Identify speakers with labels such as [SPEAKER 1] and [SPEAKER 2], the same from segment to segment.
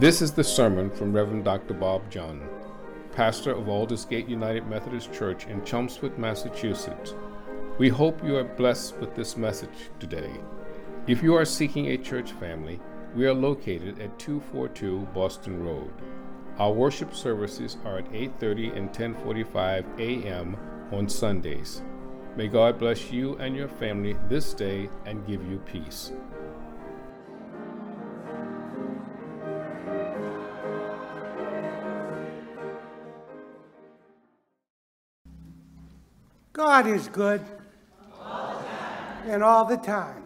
[SPEAKER 1] This is the sermon from Reverend Dr. Bob Jon, pastor of Aldersgate United Methodist Church in Chelmsford, Massachusetts. We hope you are blessed with this message today. If you are seeking a church family, we are located at 242 Boston Road. Our worship services are at 8:30 and 10:45 a.m. on Sundays. May God bless you and your family this day and give you peace.
[SPEAKER 2] God is good. And all the time.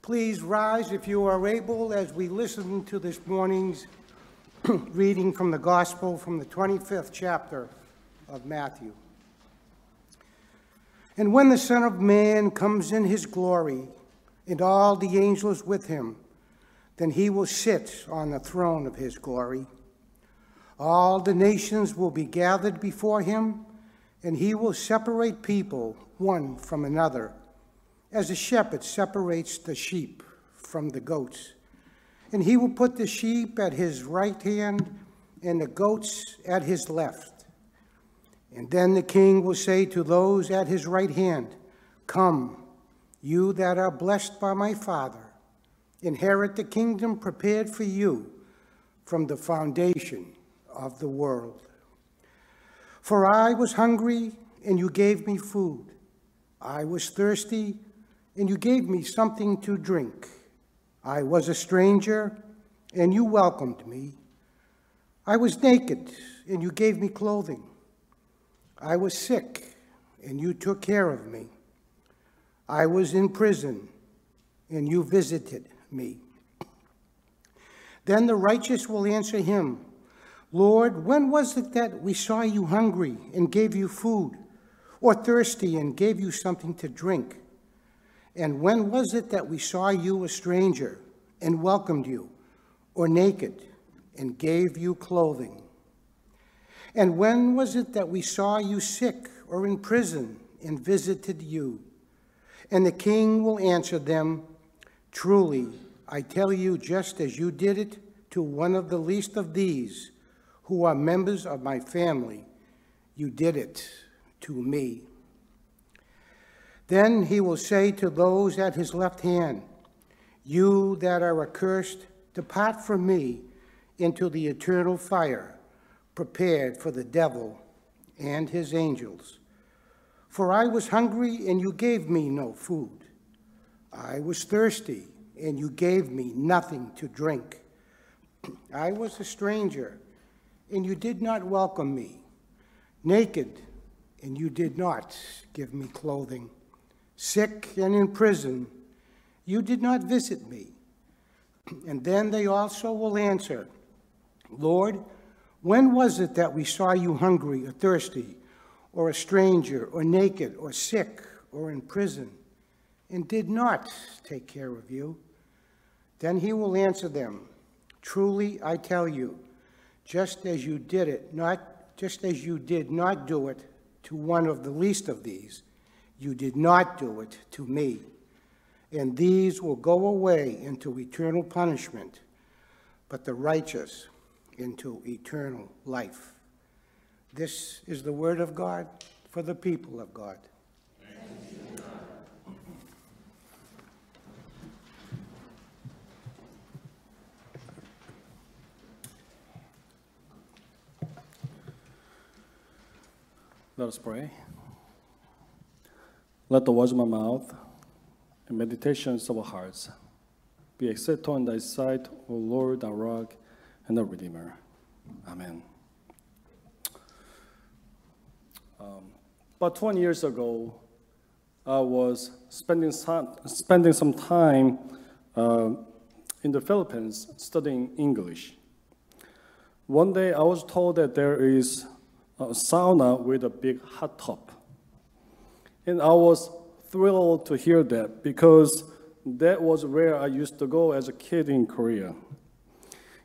[SPEAKER 2] Please rise if you are able as we listen to this morning's reading from the Gospel from the 25th chapter of Matthew. And when the Son of Man comes in his glory, and all the angels with him, then he will sit on the throne of his glory. All the nations will be gathered before him, and he will separate people one from another, as a shepherd separates the sheep from the goats. And he will put the sheep at his right hand and the goats at his left. And then the king will say to those at his right hand, Come, you that are blessed by my Father, inherit the kingdom prepared for you from the foundation of the world. For I was hungry, and you gave me food. I was thirsty, and you gave me something to drink. I was a stranger, and you welcomed me. I was naked, and you gave me clothing. I was sick, and you took care of me. I was in prison, and you visited me. Then the righteous will answer him, Lord, when was it that we saw you hungry and gave you food, or thirsty and gave you something to drink? And when was it that we saw you a stranger and welcomed you, or naked and gave you clothing? And when was it that we saw you sick or in prison and visited you? And the king will answer them, Truly, I tell you, just as you did it to one of the least of these, who are members of my family, you did it to me. Then he will say to those at his left hand, You that are accursed, depart from me into the eternal fire prepared for the devil and his angels. For I was hungry, and you gave me no food. I was thirsty, and you gave me nothing to drink. I was a stranger and you did not welcome me, naked, and you did not give me clothing, sick and in prison, you did not visit me. And then they also will answer, Lord, when was it that we saw you hungry or thirsty, or a stranger, or naked, or sick, or in prison, and did not take care of you? Then he will answer them, Truly I tell you, just as you did it, not just as you did not do it to one of the least of these, you did not do it to me. And these will go away into eternal punishment, but the righteous into eternal life. This is the word of God for the people of God.
[SPEAKER 3] Let us pray. Let the words of my mouth and meditations of our hearts be acceptable in thy sight, O Lord, our rock and our Redeemer. Amen. Um, about 20 years ago, I was spending some, spending some time uh, in the Philippines studying English. One day I was told that there is a sauna with a big hot tub. And I was thrilled to hear that because that was where I used to go as a kid in Korea.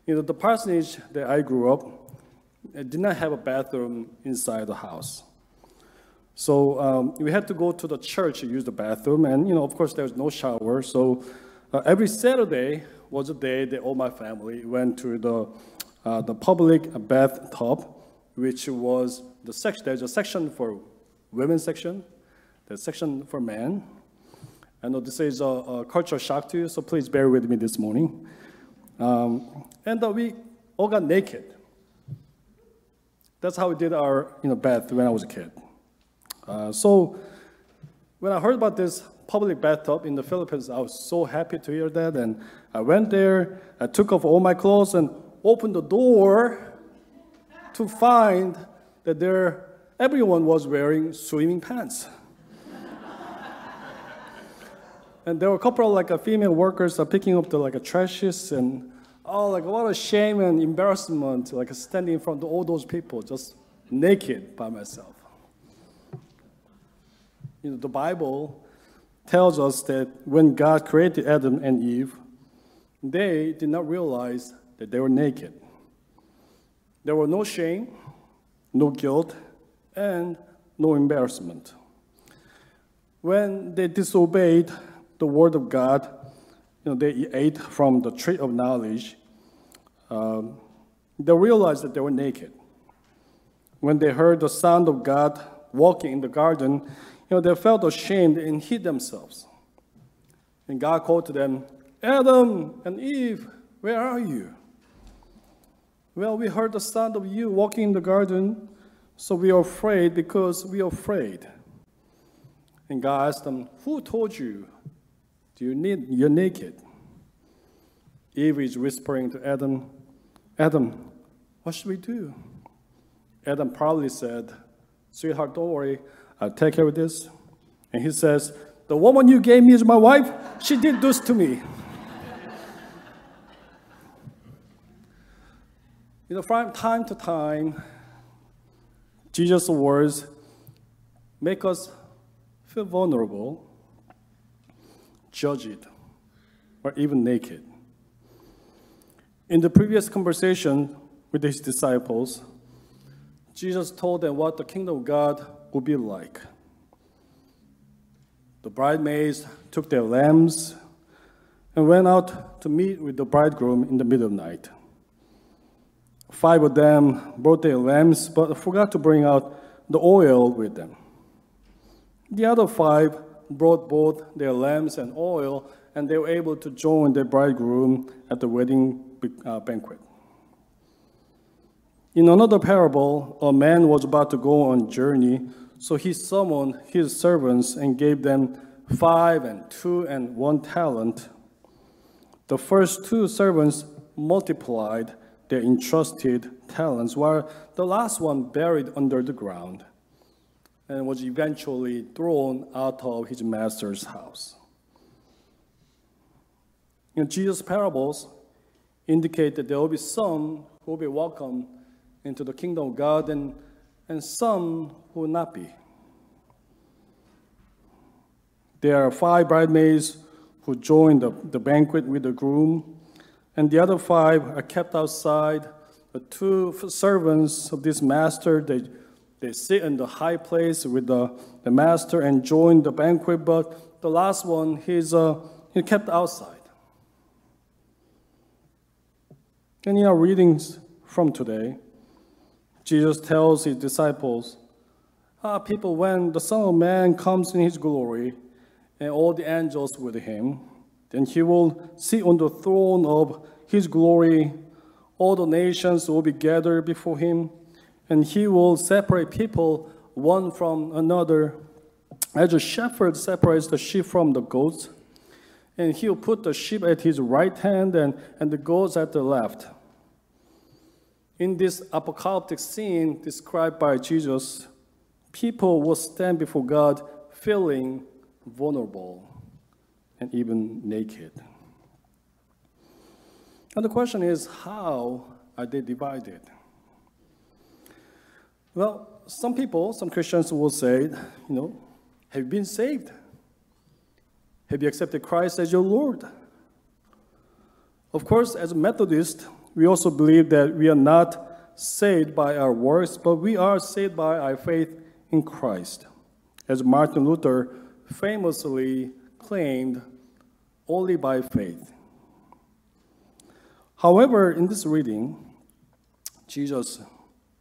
[SPEAKER 3] You know, the parsonage that I grew up did not have a bathroom inside the house. So um, we had to go to the church to use the bathroom, and you know, of course, there was no shower. So uh, every Saturday was a day that all my family went to the, uh, the public bathtub, which was the section, there's a section for women's section, there's section for men. I know this is a, a cultural shock to you, so please bear with me this morning. Um, and uh, we all got naked. That's how we did our you know, bath when I was a kid. Uh, so when I heard about this public bathtub in the Philippines, I was so happy to hear that. And I went there, I took off all my clothes and opened the door to find that there everyone was wearing swimming pants. and there were a couple of like female workers are picking up the like a trashes and oh like what a shame and embarrassment like standing in front of all those people just naked by myself. You know, the Bible tells us that when God created Adam and Eve, they did not realize that they were naked. There were no shame, no guilt, and no embarrassment. When they disobeyed the word of God, you know, they ate from the tree of knowledge, um, they realized that they were naked. When they heard the sound of God walking in the garden, you know, they felt ashamed and hid themselves. And God called to them, Adam and Eve, where are you? Well, we heard the sound of you walking in the garden, so we are afraid because we are afraid. And God asked them, Who told you? Do you need you're naked? Eve is whispering to Adam, Adam, what should we do? Adam probably said, Sweetheart, don't worry, I'll take care of this. And he says, The woman you gave me is my wife. She did this to me. You know, from time to time, Jesus' words make us feel vulnerable, judged, or even naked. In the previous conversation with his disciples, Jesus told them what the kingdom of God would be like. The bridesmaids took their lamps and went out to meet with the bridegroom in the middle of the night. Five of them brought their lamps, but forgot to bring out the oil with them. The other five brought both their lamps and oil, and they were able to join their bridegroom at the wedding uh, banquet. In another parable, a man was about to go on a journey so he summoned his servants and gave them five and two and one talent. The first two servants multiplied their entrusted talents, while the last one buried under the ground and was eventually thrown out of his master's house. In Jesus' parables indicate that there will be some who will be welcomed into the kingdom of God and and some who will not be. There are five bridesmaids who join the, the banquet with the groom, and the other five are kept outside. The two servants of this master, they, they sit in the high place with the, the master and join the banquet, but the last one, he's, uh, he's kept outside. And in our readings from today, Jesus tells his disciples, ah, People, when the Son of Man comes in his glory and all the angels with him, then he will sit on the throne of his glory. All the nations will be gathered before him, and he will separate people one from another, as a shepherd separates the sheep from the goats. And he will put the sheep at his right hand and, and the goats at the left. In this apocalyptic scene described by Jesus, people will stand before God feeling vulnerable and even naked. And the question is how are they divided? Well, some people, some Christians will say, you know, have you been saved? Have you accepted Christ as your Lord? Of course, as a Methodist, we also believe that we are not saved by our works, but we are saved by our faith in Christ. As Martin Luther famously claimed, only by faith. However, in this reading, Jesus,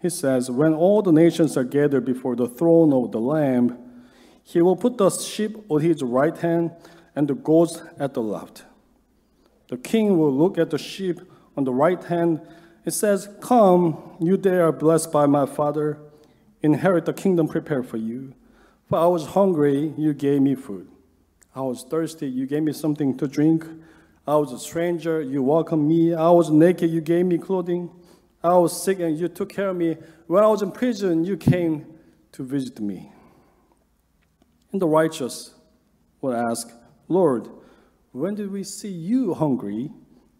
[SPEAKER 3] he says, when all the nations are gathered before the throne of the Lamb, he will put the sheep on his right hand and the goats at the left. The king will look at the sheep on the right hand. It says, Come, you there are blessed by my Father, inherit the kingdom prepared for you. For I was hungry, you gave me food. I was thirsty, you gave me something to drink. I was a stranger, you welcomed me. I was naked, you gave me clothing. I was sick, and you took care of me. When I was in prison, you came to visit me. And the righteous will ask, Lord, when did we see you hungry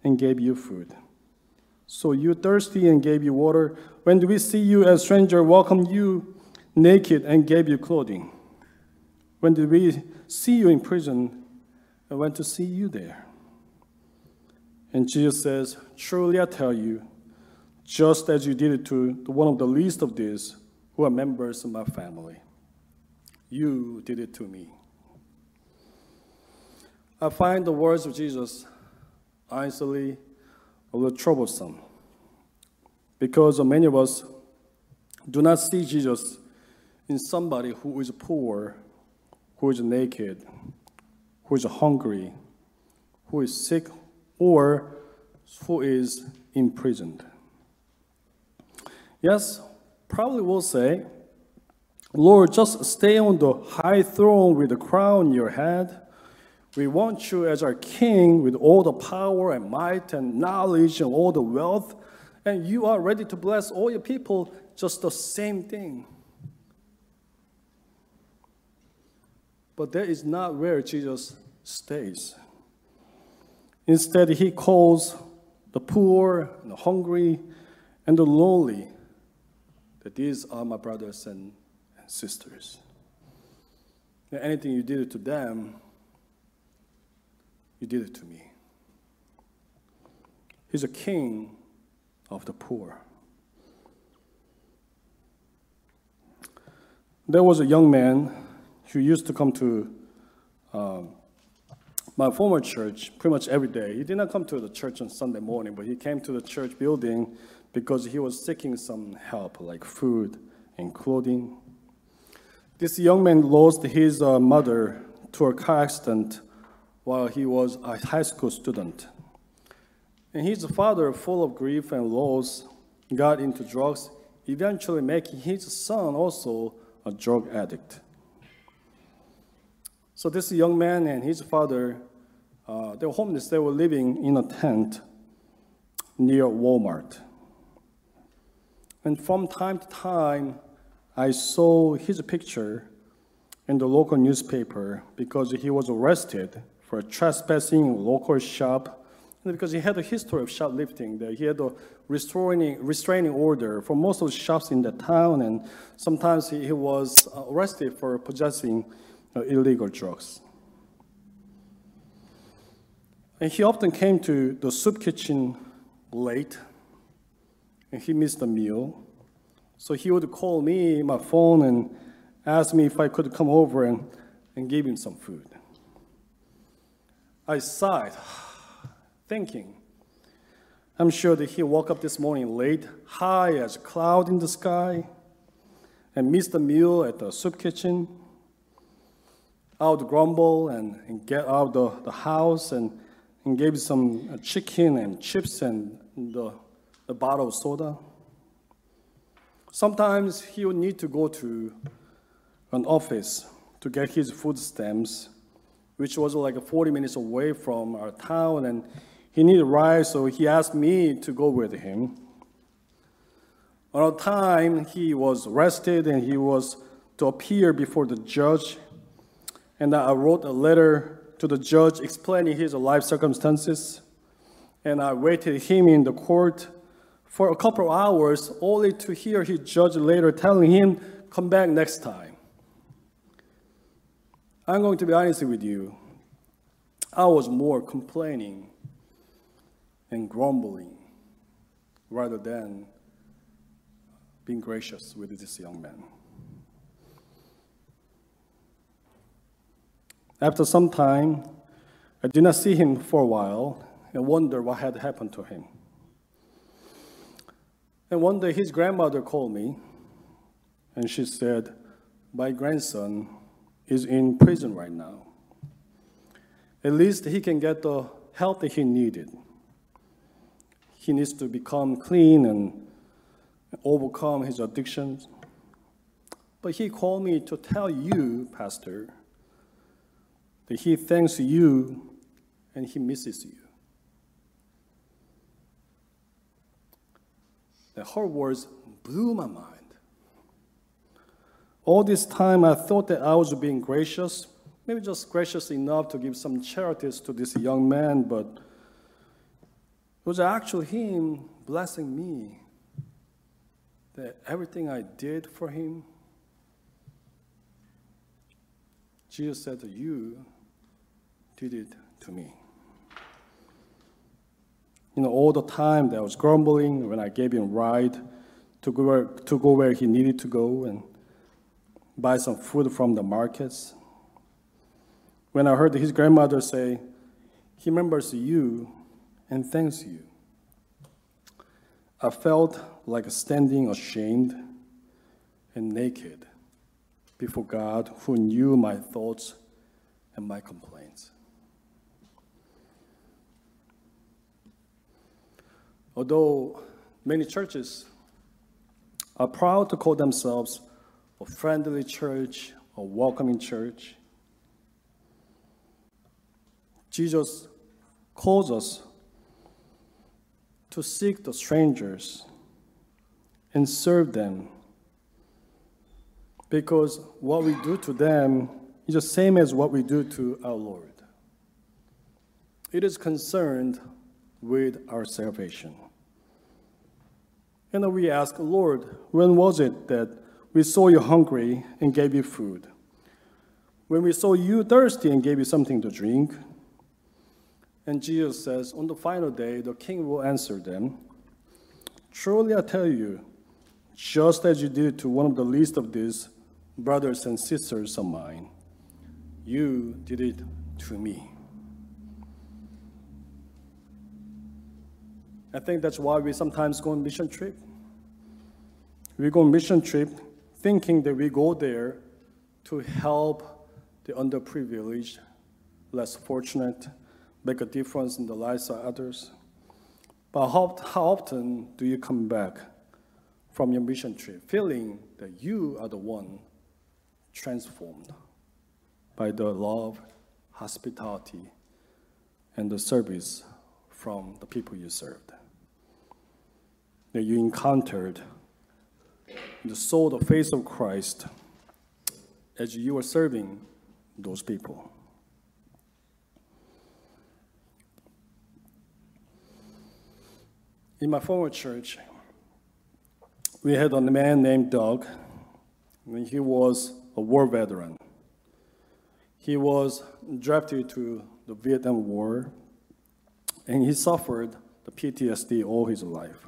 [SPEAKER 3] and gave you food? So you thirsty and gave you water? When did we see you as a stranger, welcomed you naked and gave you clothing? When did we see you in prison I went to see you there? And Jesus says, Truly I tell you, just as you did it to one of the least of these who are members of my family, you did it to me. I find the words of Jesus honestly a little troublesome because many of us do not see Jesus in somebody who is poor, who is naked, who is hungry, who is sick, or who is imprisoned. Yes, probably will say, Lord, just stay on the high throne with the crown in your head. We want you as our king with all the power and might and knowledge and all the wealth, and you are ready to bless all your people, just the same thing. But that is not where Jesus stays. Instead, he calls the poor the hungry and the lowly that these are my brothers and sisters. And anything you did to them, you did it to me. He's a king of the poor. There was a young man who used to come to um, my former church pretty much every day. He did not come to the church on Sunday morning, but he came to the church building because he was seeking some help, like food and clothing. This young man lost his uh, mother to a car accident while he was a high school student. And his father, full of grief and loss, got into drugs, eventually making his son also a drug addict. So this young man and his father, uh, they were homeless. They were living in a tent near Walmart. And from time to time, I saw his picture in the local newspaper because he was arrested for trespassing local shop and because he had a history of shoplifting. He had a restraining, restraining order for most of the shops in the town, and sometimes he, he was arrested for possessing uh, illegal drugs. And he often came to the soup kitchen late and he missed the meal. So he would call me, my phone, and ask me if I could come over and, and give him some food. I sighed, thinking, I'm sure that he woke up this morning late, high as a cloud in the sky, and missed the meal at the soup kitchen. Would grumble and, and get out the, the house and, and gave some uh, chicken and chips and the a bottle of soda. Sometimes he would need to go to an office to get his food stamps, which was like 40 minutes away from our town, and he needed ride, so he asked me to go with him. On a time, he was arrested and he was to appear before the judge, and I wrote a letter to the judge explaining his life circumstances, and I waited him in the court for a couple of hours only to hear his judge later telling him, come back next time. I'm going to be honest with you. I was more complaining and grumbling rather than being gracious with this young man. After some time, I did not see him for a while and wondered what had happened to him. And one day his grandmother called me and she said, My grandson is in prison right now. At least he can get the help that he needed. He needs to become clean and overcome his addictions. But he called me to tell you, Pastor, that he thanks you and he misses you. The whole words blew my mind. All this time, I thought that I was being gracious, maybe just gracious enough to give some charities to this young man, but it was actually him blessing me. That everything I did for him, Jesus said to you, did it to me. You know, all the time that I was grumbling when I gave him a ride to go where, to go where he needed to go and buy some food from the markets. When I heard his grandmother say, he remembers you and thanks you. I felt like standing ashamed and naked before God who knew my thoughts and my complaints. Although many churches are proud to call themselves a friendly church, a welcoming church, Jesus calls us to seek the strangers and serve them because what we do to them is the same as what we do to our Lord. It is concerned with our salvation. And we ask, Lord, when was it that we saw you hungry and gave you food? When we saw you thirsty and gave you something to drink? And Jesus says, On the final day, the king will answer them Truly I tell you, just as you did to one of the least of these brothers and sisters of mine, you did it to me. I think that's why we sometimes go on mission trip. We go on mission trip thinking that we go there to help the underprivileged, less fortunate, make a difference in the lives of others. But how, how often do you come back from your mission trip feeling that you are the one transformed by the love, hospitality, and the service from the people you served? That you encountered the soul, the face of Christ as you were serving those people. In my former church, we had a man named Doug, and he was a war veteran. He was drafted to the Vietnam War, and he suffered the PTSD all his life.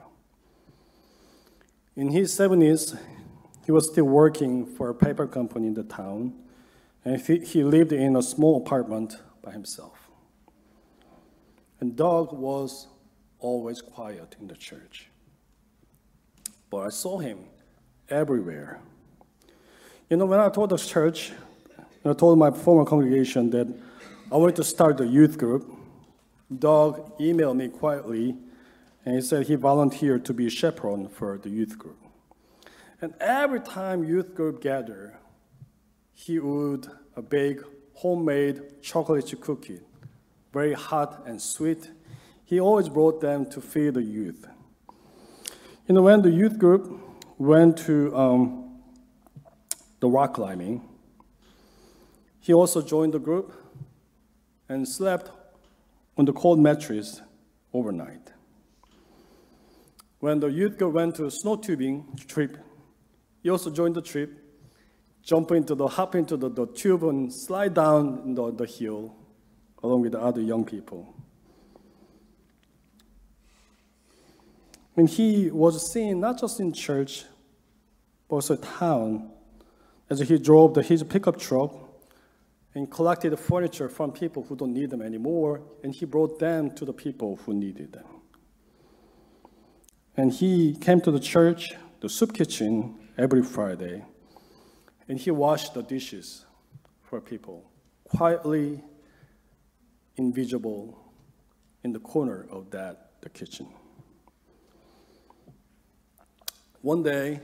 [SPEAKER 3] In his 70s, he was still working for a paper company in the town, and he lived in a small apartment by himself. And Doug was always quiet in the church. But I saw him everywhere. You know, when I told the church, I told my former congregation that I wanted to start a youth group, Doug emailed me quietly and he said he volunteered to be a chaperone for the youth group. And every time youth group gathered, he would bake homemade chocolate cookie, very hot and sweet. He always brought them to feed the youth. You know, when the youth group went to um, the rock climbing, he also joined the group and slept on the cold mattress overnight. When the youth girl went to a snow tubing trip, he also joined the trip, jump into the, hop into the, the tube and slide down the, the hill along with the other young people. And he was seen not just in church, but also town as he drove the, his pickup truck and collected furniture from people who don't need them anymore, and he brought them to the people who needed them. And he came to the church, the soup kitchen, every Friday, and he washed the dishes for people, quietly, invisible, in the corner of that, the kitchen. One day,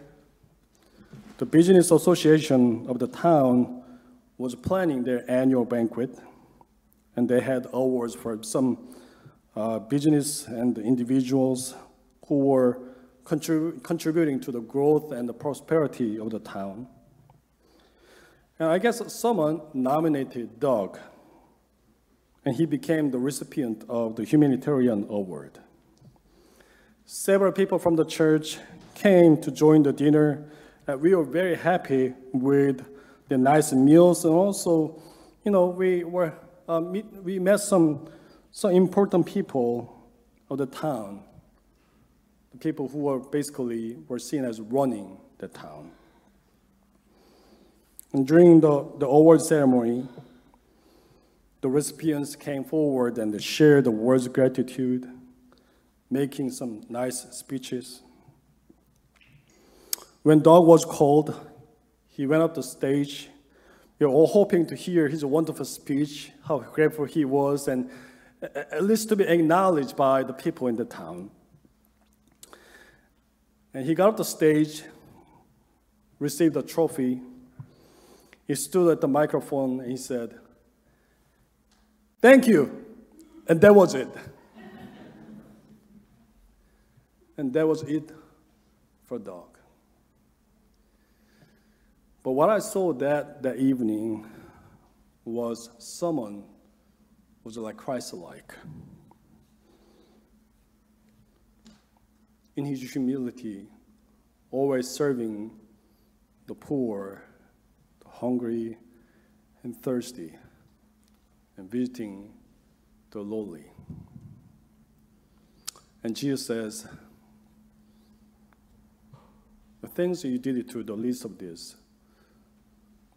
[SPEAKER 3] the business association of the town was planning their annual banquet, and they had awards for some uh, business and individuals who were contrib- contributing to the growth and the prosperity of the town. And I guess someone nominated Doug, and he became the recipient of the humanitarian award. Several people from the church came to join the dinner, and we were very happy with the nice meals, and also, you know, we were uh, meet, we met some some important people of the town, the people who were basically were seen as running the town. And during the, the award ceremony, the recipients came forward and they shared the words of gratitude, making some nice speeches. When Doug was called, he went up the stage. We were all hoping to hear his wonderful speech, how grateful he was, and at least to be acknowledged by the people in the town. And he got up the stage, received a trophy. He stood at the microphone and he said, Thank you. And that was it. and that was it for Doug. But what I saw that, that evening was someone was like Christ-like. In his humility, always serving the poor, the hungry, and thirsty, and visiting the lowly. And Jesus says, The things you did to the least of these,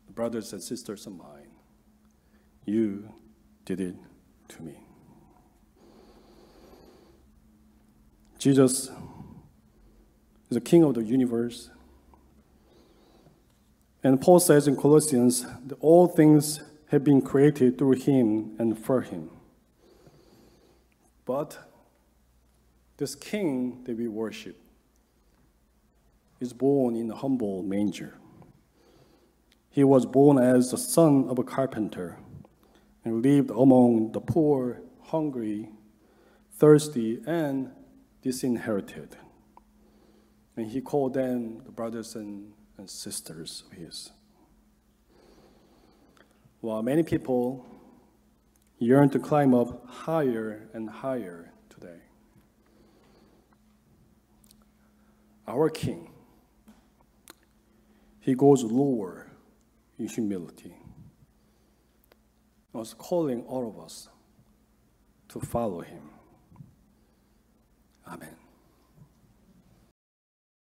[SPEAKER 3] the brothers and sisters of mine, you did it to me. Jesus the King of the universe. And Paul says in Colossians that all things have been created through him and for him. But this king that we worship is born in a humble manger. He was born as the son of a carpenter and lived among the poor, hungry, thirsty, and disinherited. And he called them the brothers and, and sisters of his. While many people yearn to climb up higher and higher today, our King, he goes lower in humility was calling all of us to follow him.